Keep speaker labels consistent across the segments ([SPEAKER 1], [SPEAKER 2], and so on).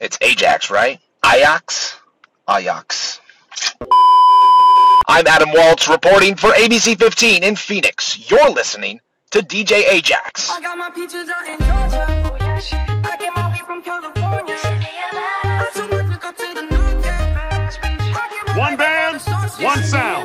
[SPEAKER 1] It's Ajax, right? Ajax? Ajax. I'm Adam Waltz reporting for ABC 15 in Phoenix. You're listening to DJ Ajax.
[SPEAKER 2] I got my peaches out in Georgia.
[SPEAKER 3] One band, one sound.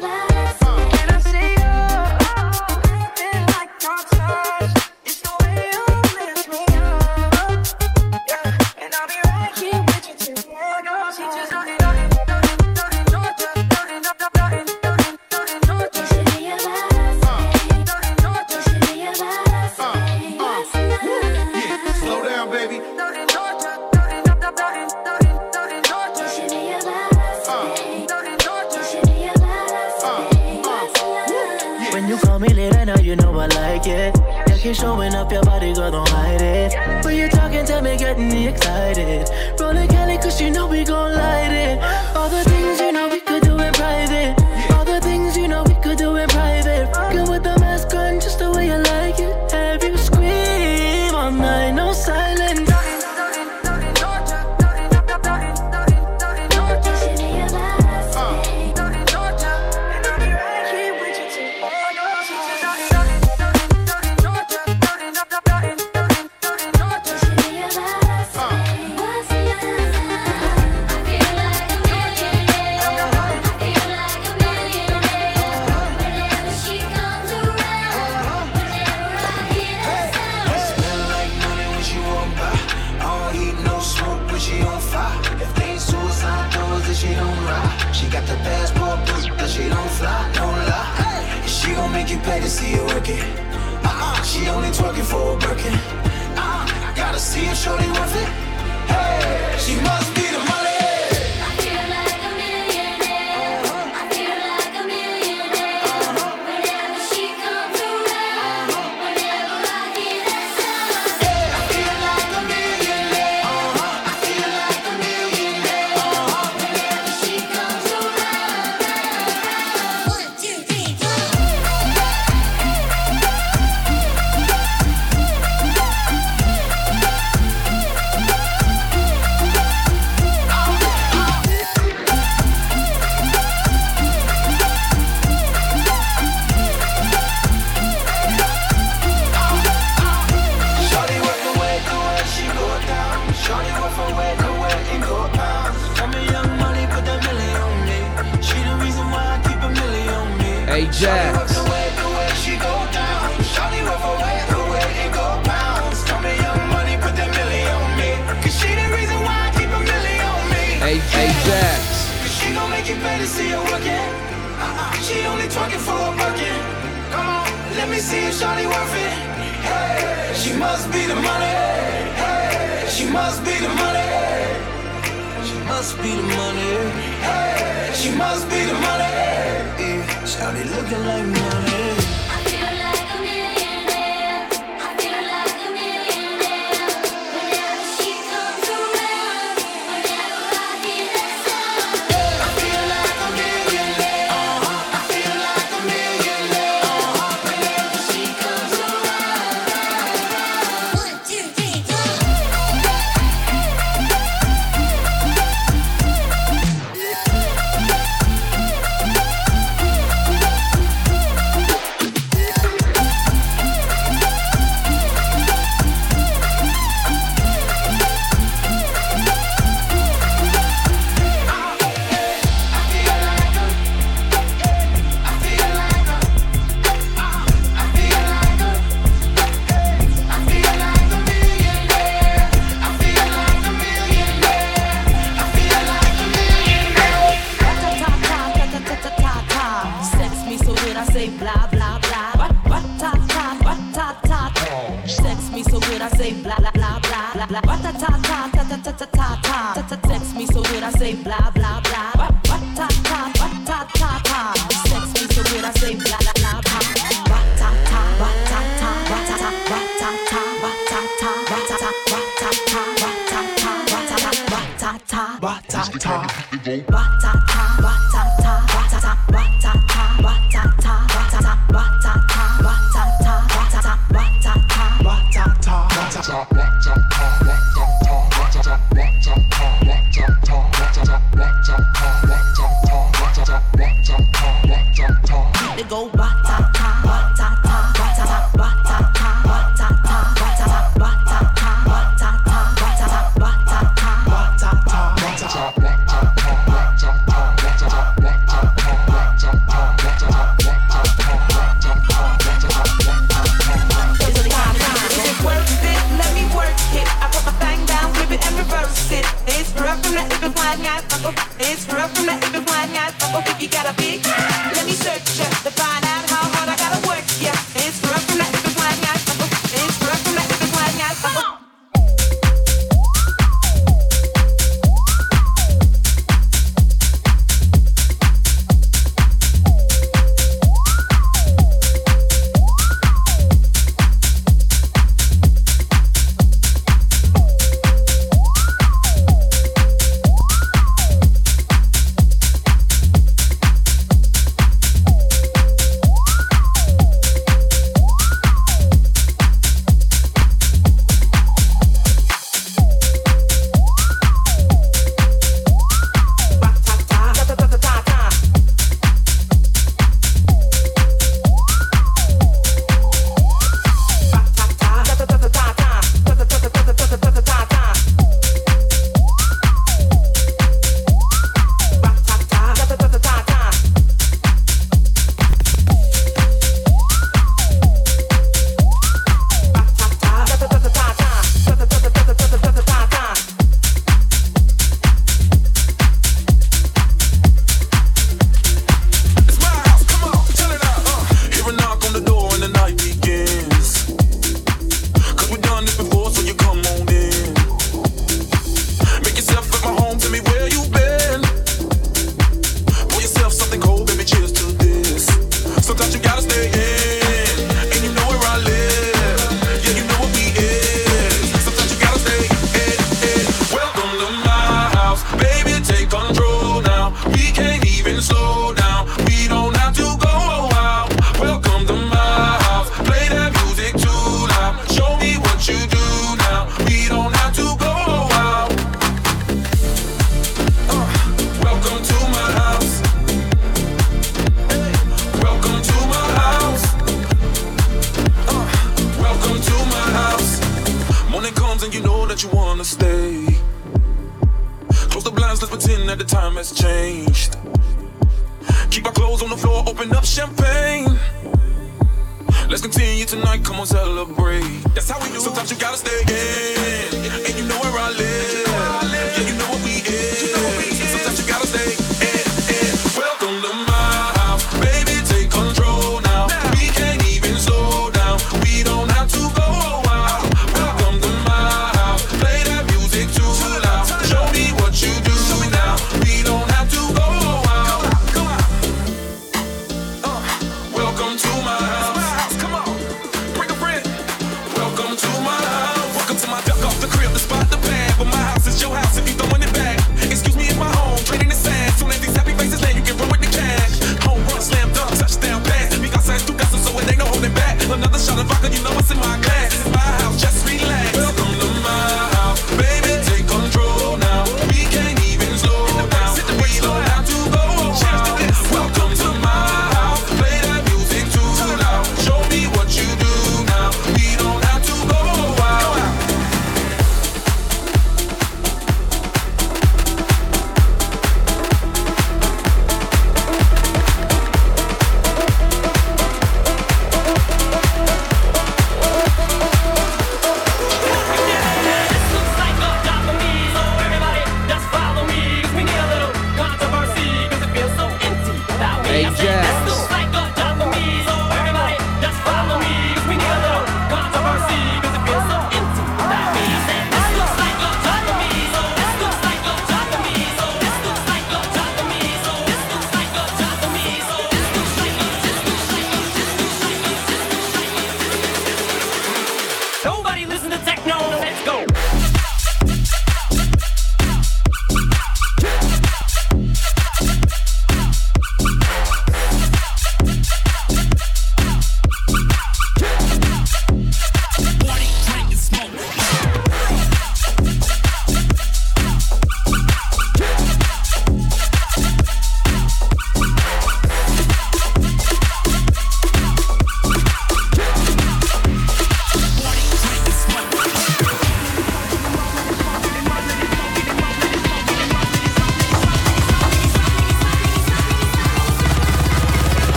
[SPEAKER 4] celebrate. That's how we do. Sometimes you gotta stay in, and you know where I live.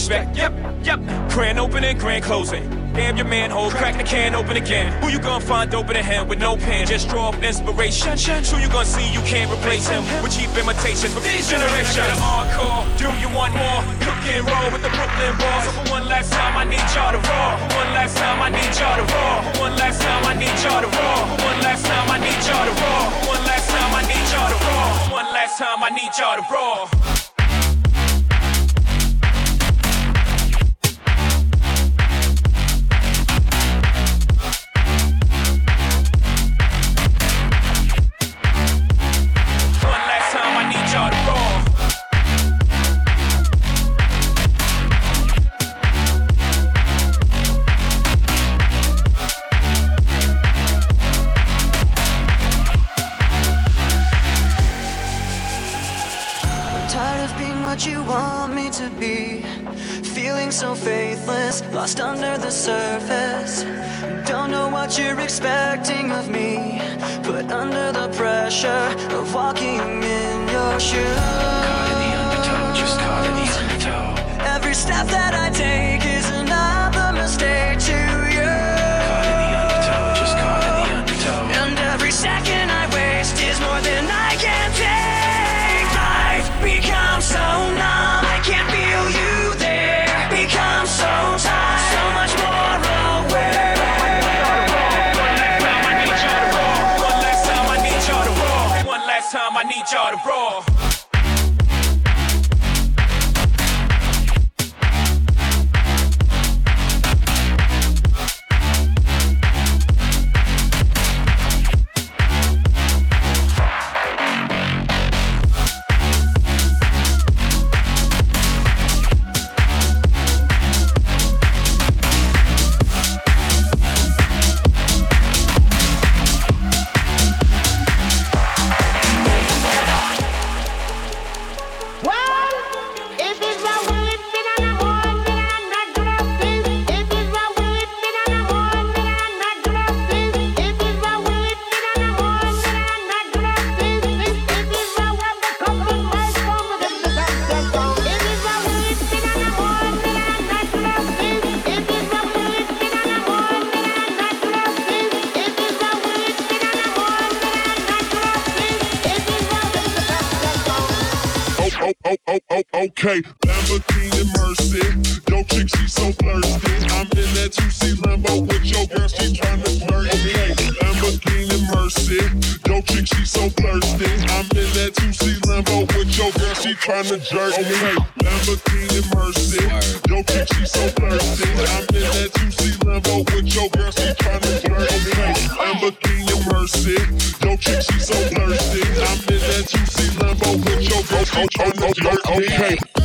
[SPEAKER 5] respect. Yep, yep. Grand opening, grand closing. Damn your manhole, crack the can open again. Who you gonna find open a hand with no pen? Just draw up inspiration. Who you gonna see you can't replace him with cheap imitations from these generations? hardcore. do you want more? Cook and roll with the Brooklyn bars. So for one last time, I need y'all to roar. For one last time, I need y'all to roar. For one last time, I need y'all to roar. For one last time, I need y'all to roar. For one last time, I need y'all to roar. For one last time, I need y'all to
[SPEAKER 6] roar. what you're expecting of me. Put under the pressure of walking in your shoes. Caught in the undertow, just caught in the undertow. Every step that I take is
[SPEAKER 5] another mistake. trying to
[SPEAKER 7] jerk me. Okay. Lamborghini Mercy. Yo, chick, she so thirsty. I'm in that 2C level with your girl, she trying to jerk me. Lamborghini Mercy. Yo, chick, she so thirsty. I'm in that 2C level with your girl, she trying to jerk me.
[SPEAKER 2] Okay.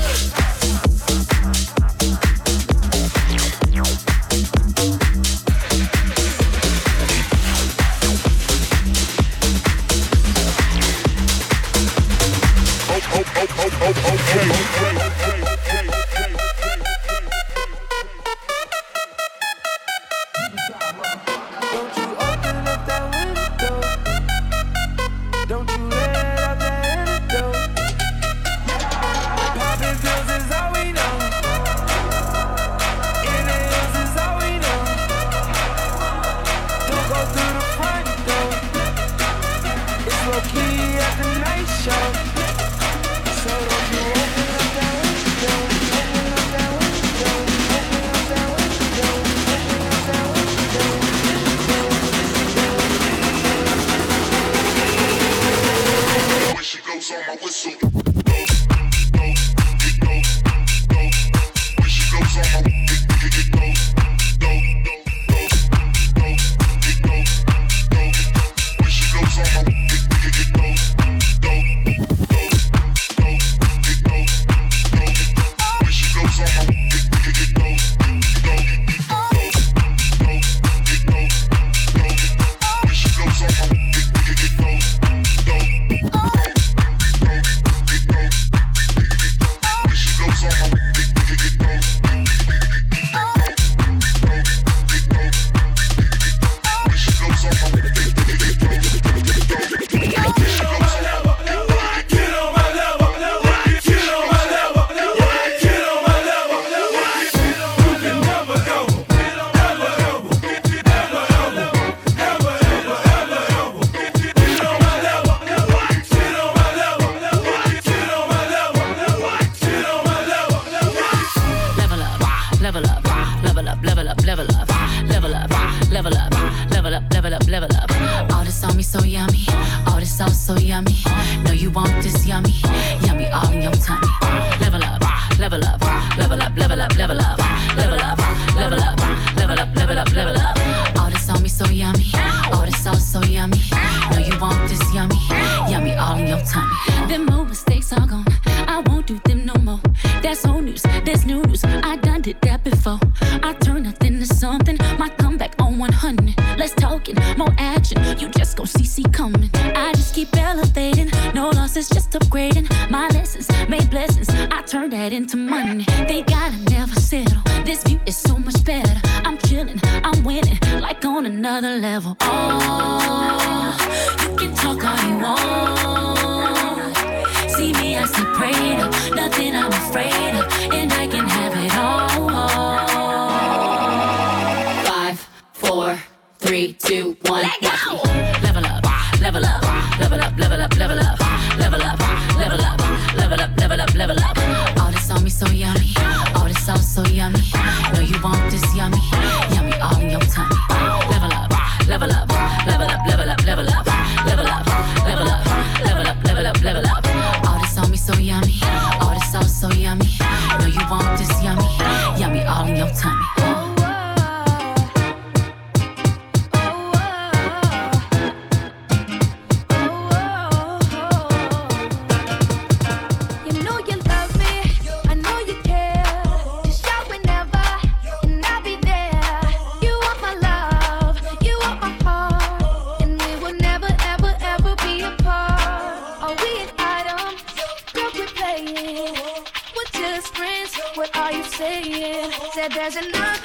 [SPEAKER 2] there's enough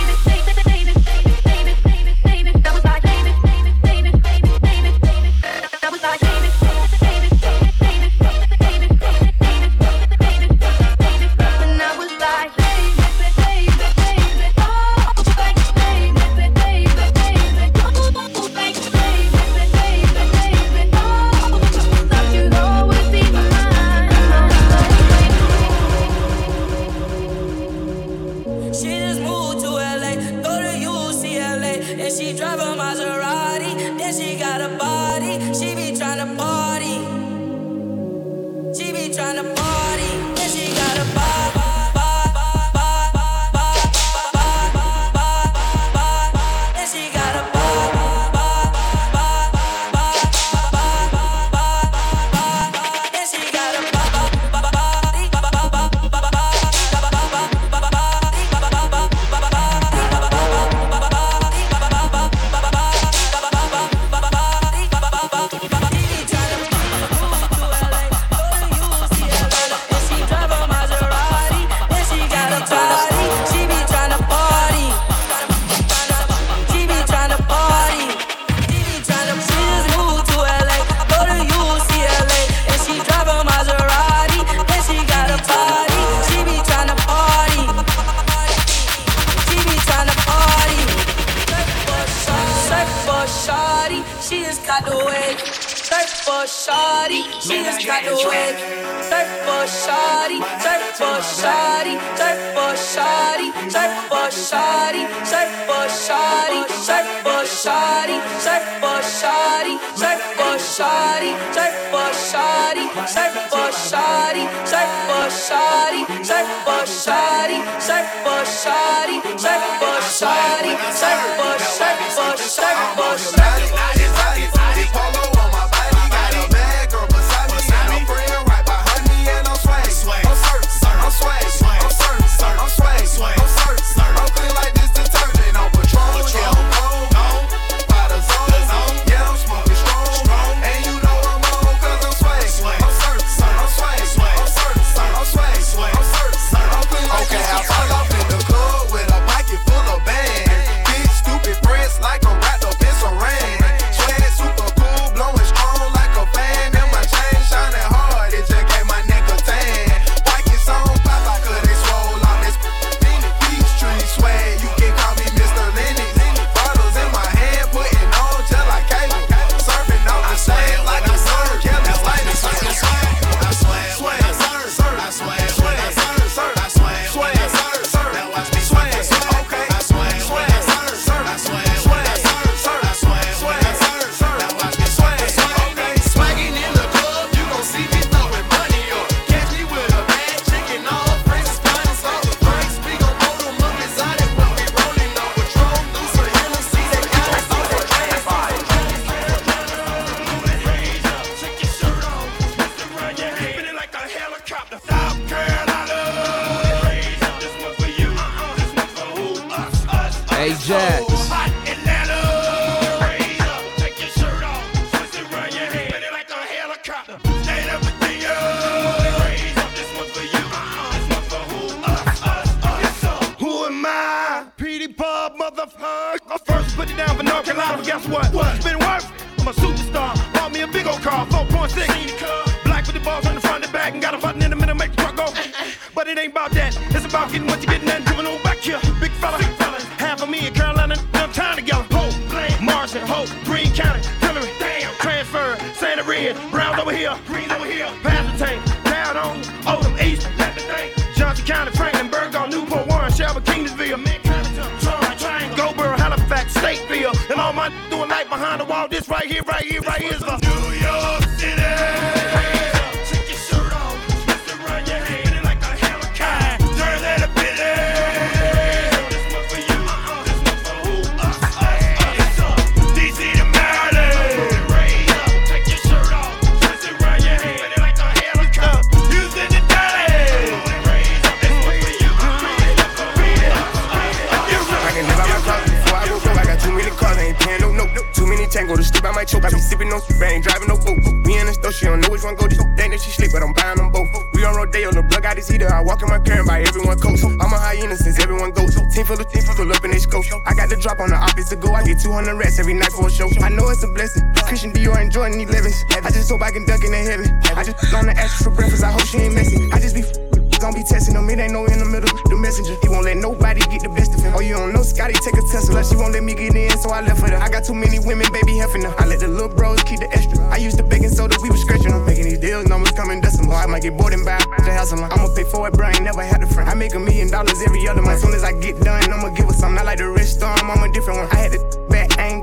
[SPEAKER 8] Might choke. I be sipping on I ain't driving no boat. We in the store, she don't know which one go. Just think that she sleep, but I'm buying them both. We on Rodeo, the plug got his heater. I walk in my car and buy everyone coats. I'm a hyena since everyone goes. Team full of team full up in they scope. I got the drop on the office to go. I get 200 rats every night for a show. I know it's a blessing. Christian Dior and Jordan 11s. I just hope I can duck in the heaven. I just on the ashes for breakfast. I hope she ain't messy. I just be gon' be testing them. It ain't no in the middle. The messenger. He won't let nobody get the best of him. Oh, you don't know Scotty take a Tesla. She won't let me get in, so I left her. I got too many women, baby, helping her. I let the little bros keep the extra. I used the baking soda, we was scratching them. Making these deals, numbers coming decimal. I might get bored and buy the house alone. I'ma pay for it, bro. I ain't never had a friend. I make a million dollars every other month. As soon as I get done, I'ma give her something. Not like the rich storm, I'm a different one. I had to I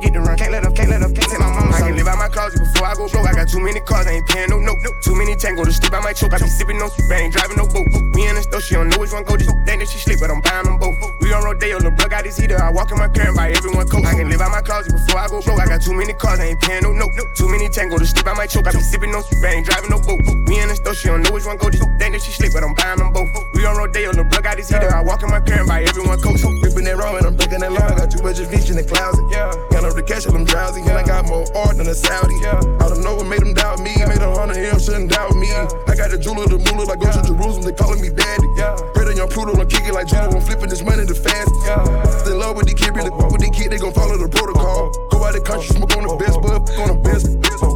[SPEAKER 8] get the run. Can't let up, can't let up, can't take my mama. I can live out my closet before I go broke. I got too many cars, I ain't paying no note. Too many tango to sleep, I might choke. I be sipping no I ain't driving no boat. We in the store, she don't know which one go. Just think that she sleep, but I'm buying them both. We on Rodeo, the plug got his heater. I walk in my car and buy everyone coat. I can live out my closet before I go broke. I got too many cars, I ain't paying no note. Too many tango to sleep, I might choke. I be sipping no I ain't driving no boat. We in the store, she don't know which one go. Just think that she sleep, but I'm buying them both. We on Rodeo, the plug got his heater. I walk in my car and buy everyone coat.
[SPEAKER 9] Ripping that raw and I'm breaking that law. Got too much of in the closet. Yeah. Got the cash and I'm drowsy. And I got more art than a Saudi. Yeah. Out of nowhere made them doubt me. Made a hundred him, shouldn't doubt me. I got the jeweler, the moolah, like go to Jerusalem. They calling me daddy. Greater young Pluto, I'm kicking like Judo. I'm flipping this money the fast. Yeah. In love with the kid, really fuck with the kid. They gon' follow the protocol. Uh-huh. Go out the country, smoke on the best, uh-huh. but fuck on the best.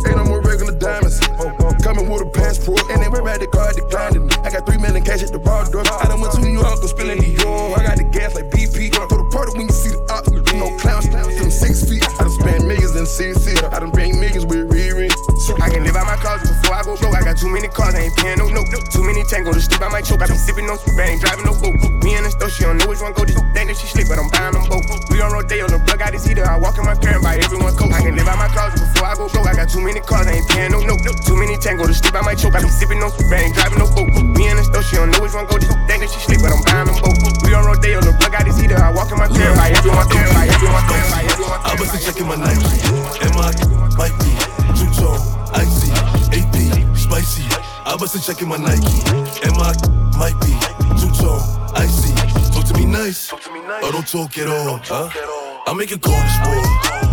[SPEAKER 9] Ain't no more regular diamonds. Uh-huh. Coming with a passport. And they were at the car declined it. I got three million cash at the bar door. I done went to New York, I'm spilling the euro. I got the gas like BP. insincere. I done
[SPEAKER 8] out closet before I go broke. I got too many cars, I ain't paying no note. Too many tango to sleep, I might choke. I be sipping no I ain't driving no boat. Me in the store, she don't know which one go. Just think that she sleep, but I'm buying them both. We on Rodeo, the plug got his heater. I walk in my car and buy everyone coat. I can live out my closet before I go broke. I got too many cars, I ain't paying no note. Too many tango to sleep, I might choke. I be sipping no I ain't driving no boat. Me in the store, she don't know which one go. Just think that she sleep, but I'm buying them both. We on Rodeo, the plug got his heater. I walk in my car and buy everyone coat. Buy everyone coat. Buy everyone
[SPEAKER 10] I wasn't checking my. And my might I wasn't checking my Nike. And my might be two tone, icy. Talk to me nice, or don't talk at all. Huh? I make it cold this war.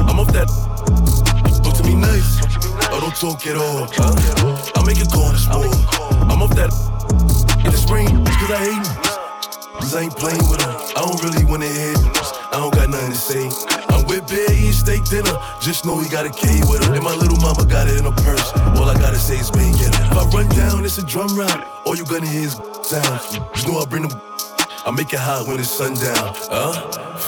[SPEAKER 10] I'm off that. Talk to me nice, or don't talk at all. Huh? I make it cold this war. I'm off that. In the spring, cause I hate me. Cause I ain't playing with them. I don't really wanna hear. I don't got nothing to say. With Bear eating steak dinner. Just know he got a K with her. And my little mama got it in her purse. All I gotta say is bang it. If I run down, it's a drum round. All you gonna hear is sounds. Just know I bring them. I make it hot when it's sundown. Huh?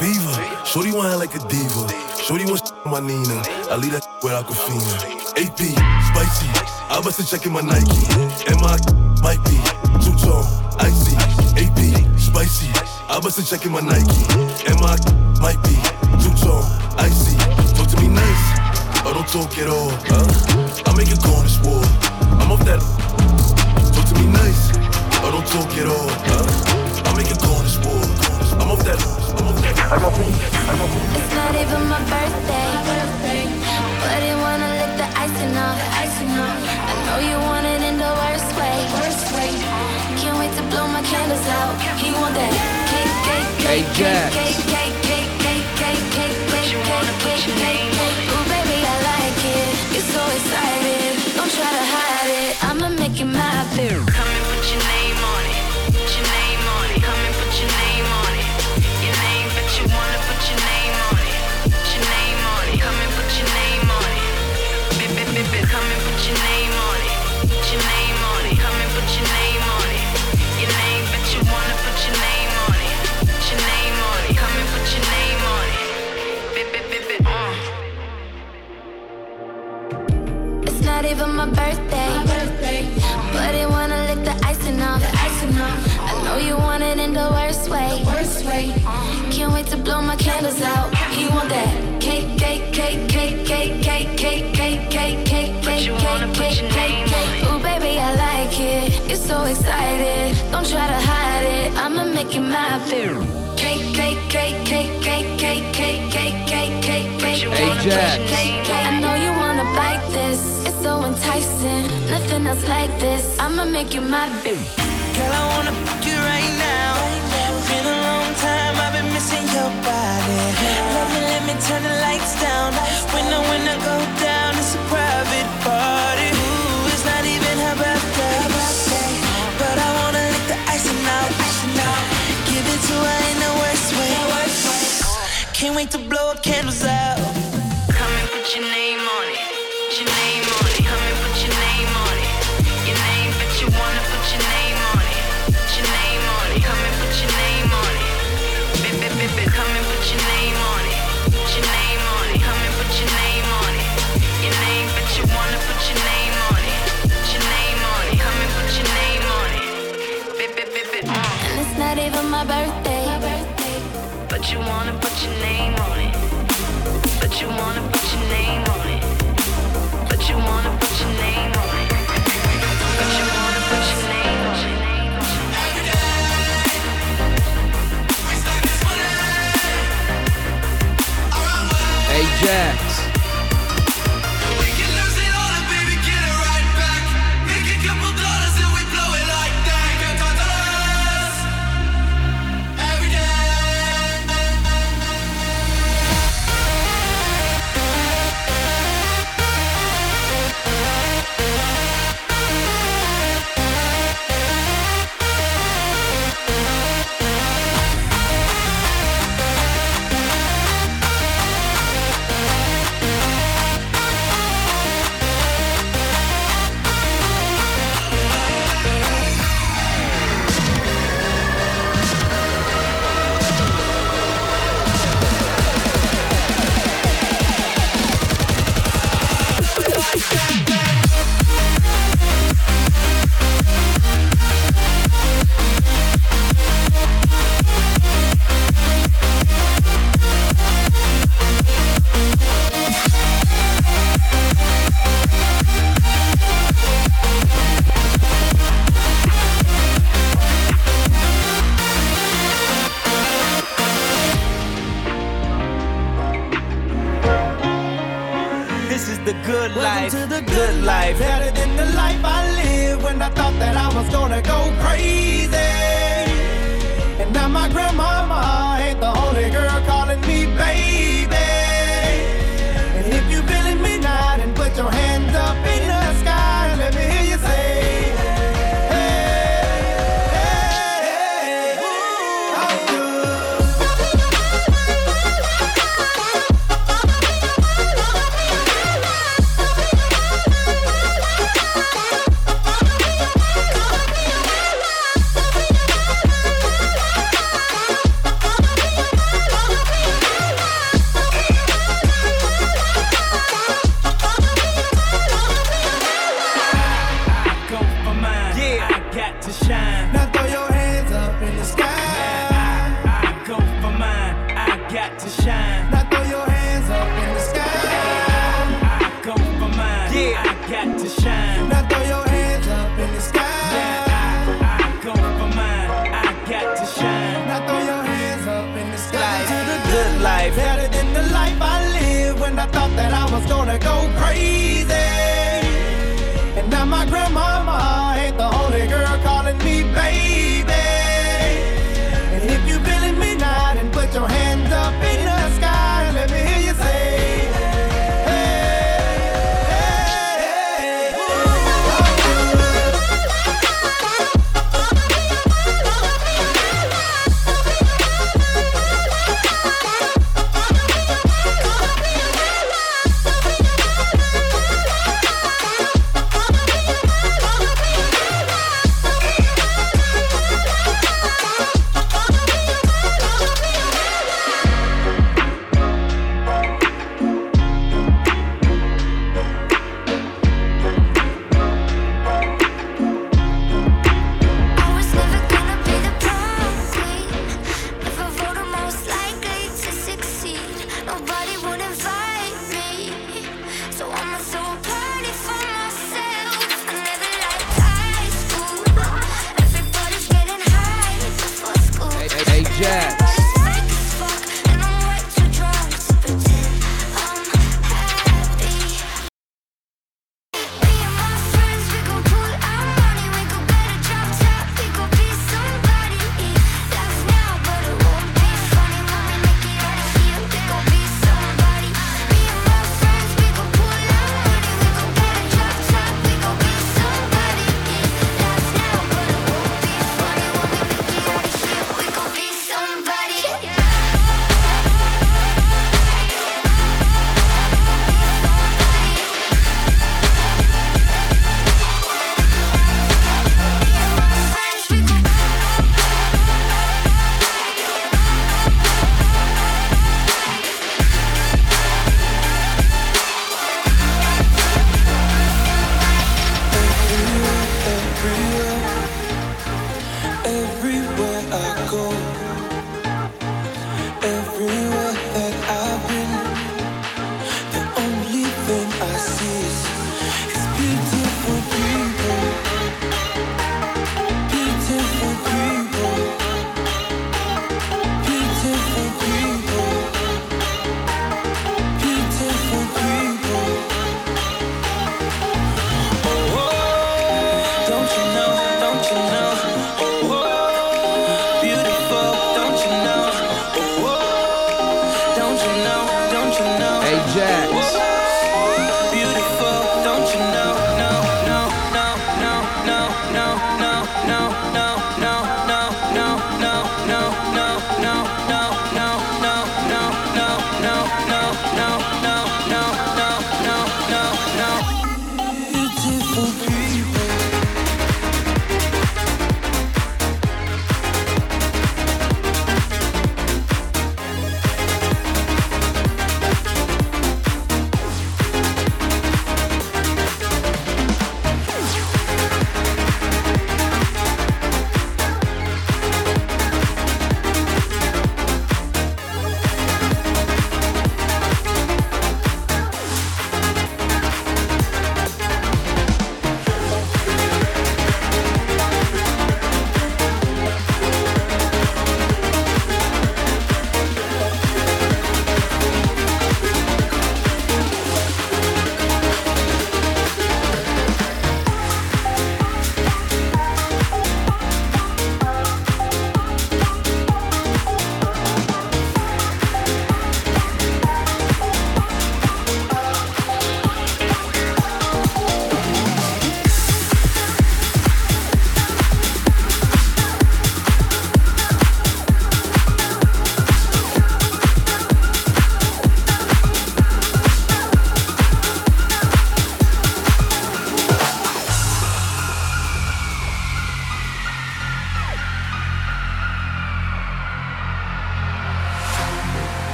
[SPEAKER 10] Fever. Shorty want like a diva. Shorty wants my Nina. I leave that with Aquafina. AP, spicy. I wasn't checking my Nike. And my might be two tone, icy. AP, spicy. I wasn't checking my Nike. And my might be two tone, icy. Talk to me nice, or don't talk at all. Huh? I make it go on this war. I'm off that. Talk to me nice, or don't talk at all. Huh? I make it go on this war. I'm off that. I'm off that.
[SPEAKER 11] It's not even my birthday. But I wanna lick the icing off. I know you want it in the worst way. Can't wait to blow my candles out. He want that cake, cake,
[SPEAKER 12] Hey,
[SPEAKER 11] cake,
[SPEAKER 12] Jax.
[SPEAKER 11] cake, cake, cake, cake, cake, It my cake,
[SPEAKER 12] Hey,
[SPEAKER 11] cake. I know you wanna bite this. It's so enticing. Nothing else like this. I'ma make you my boo.
[SPEAKER 13] Girl, I wanna fuck you right now. Been a long time, I've been missing your body. Let me, let me turn the lights down. When I, when I go down, night to blow candles out.
[SPEAKER 11] Come and put your name on it. Put your name on it. Come and put your name on it. Your name, but you wanna put your name on it. Put your name on it. Come and put your name on it. Bip, bip, bip, bip. Come and put your name on it. Put your name on it. Come and put your name on it. Your name, but you wanna put your name on it. Put your name on it. Come and put your name on it. Bip, bip, bip, bip. And it's not even my birthday. You wanna put your name on it. But you wanna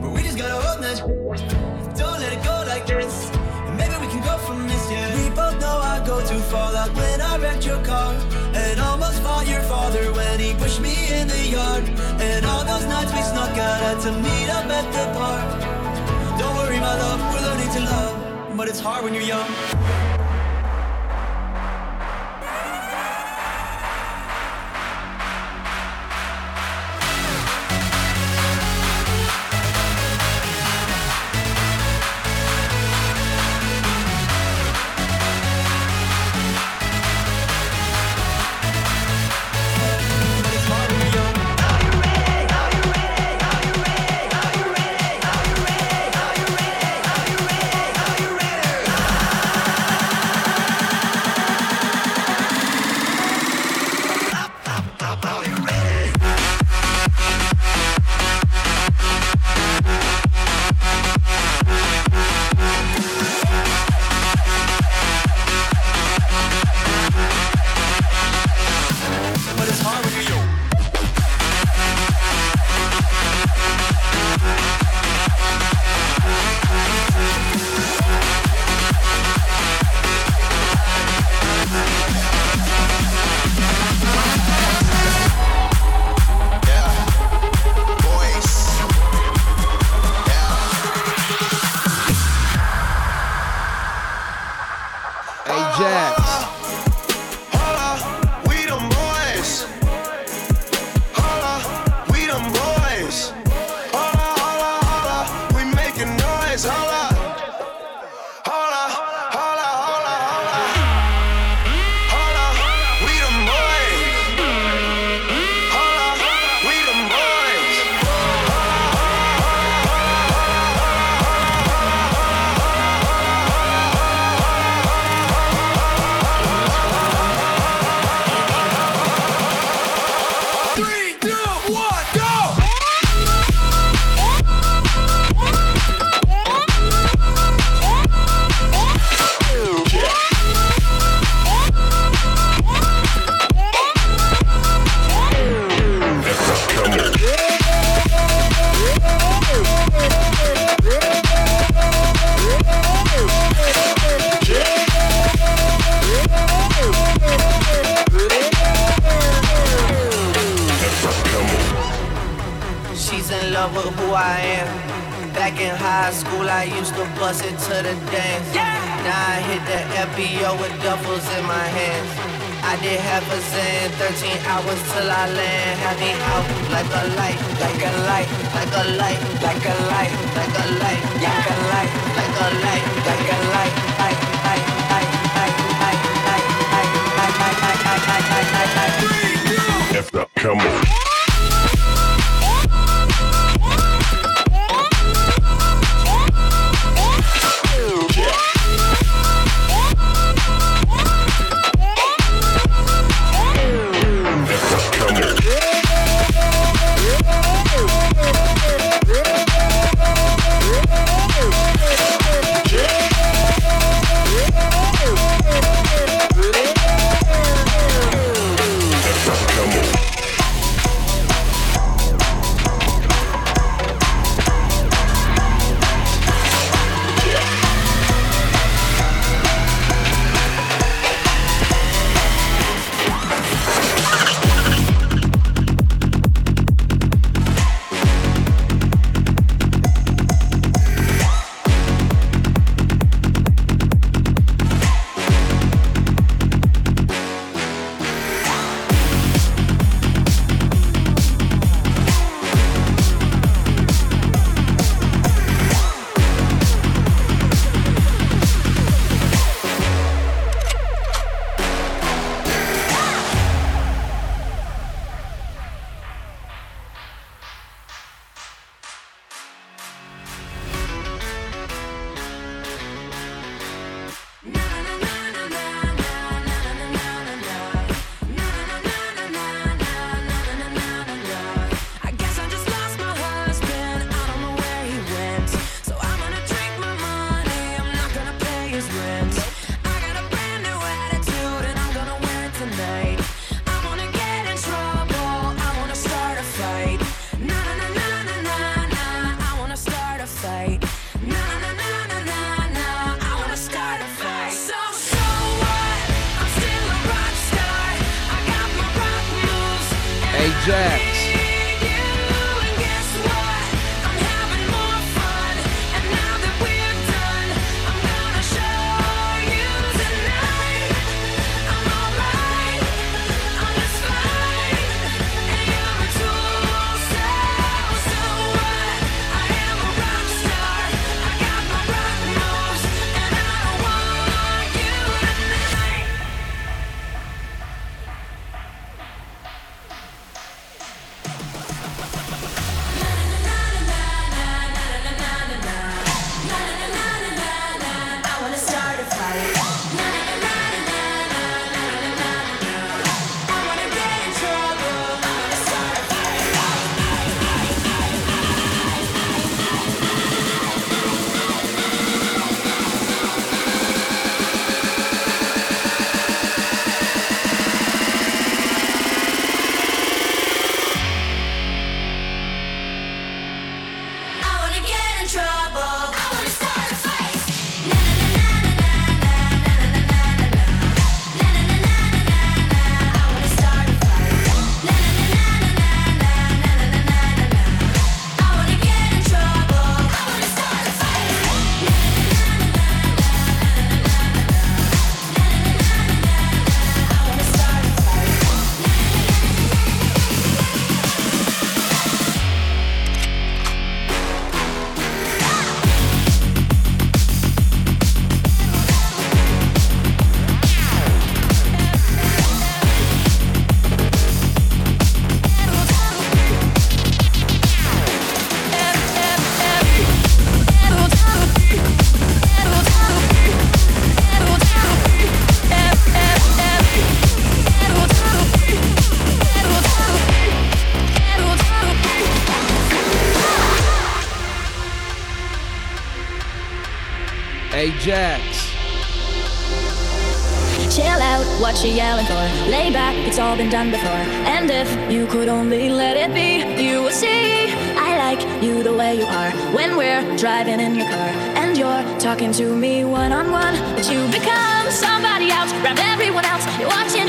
[SPEAKER 11] But
[SPEAKER 13] we
[SPEAKER 11] just
[SPEAKER 3] gotta hold that. Don't let it go like this. And maybe we can go from this, yeah. We both know I go too far, like when I wrecked your car. And almost fought your father when he pushed me in the yard. And all those nights we snuck out had to meet up at the park. Don't worry, my love, we're learning to love. But it's hard when you're young.
[SPEAKER 14] been done before. And if you could only let it be, you would see I like you the way you are when we're driving in your car and you're talking to me one on one. But you become somebody else, grab everyone else, you're watching.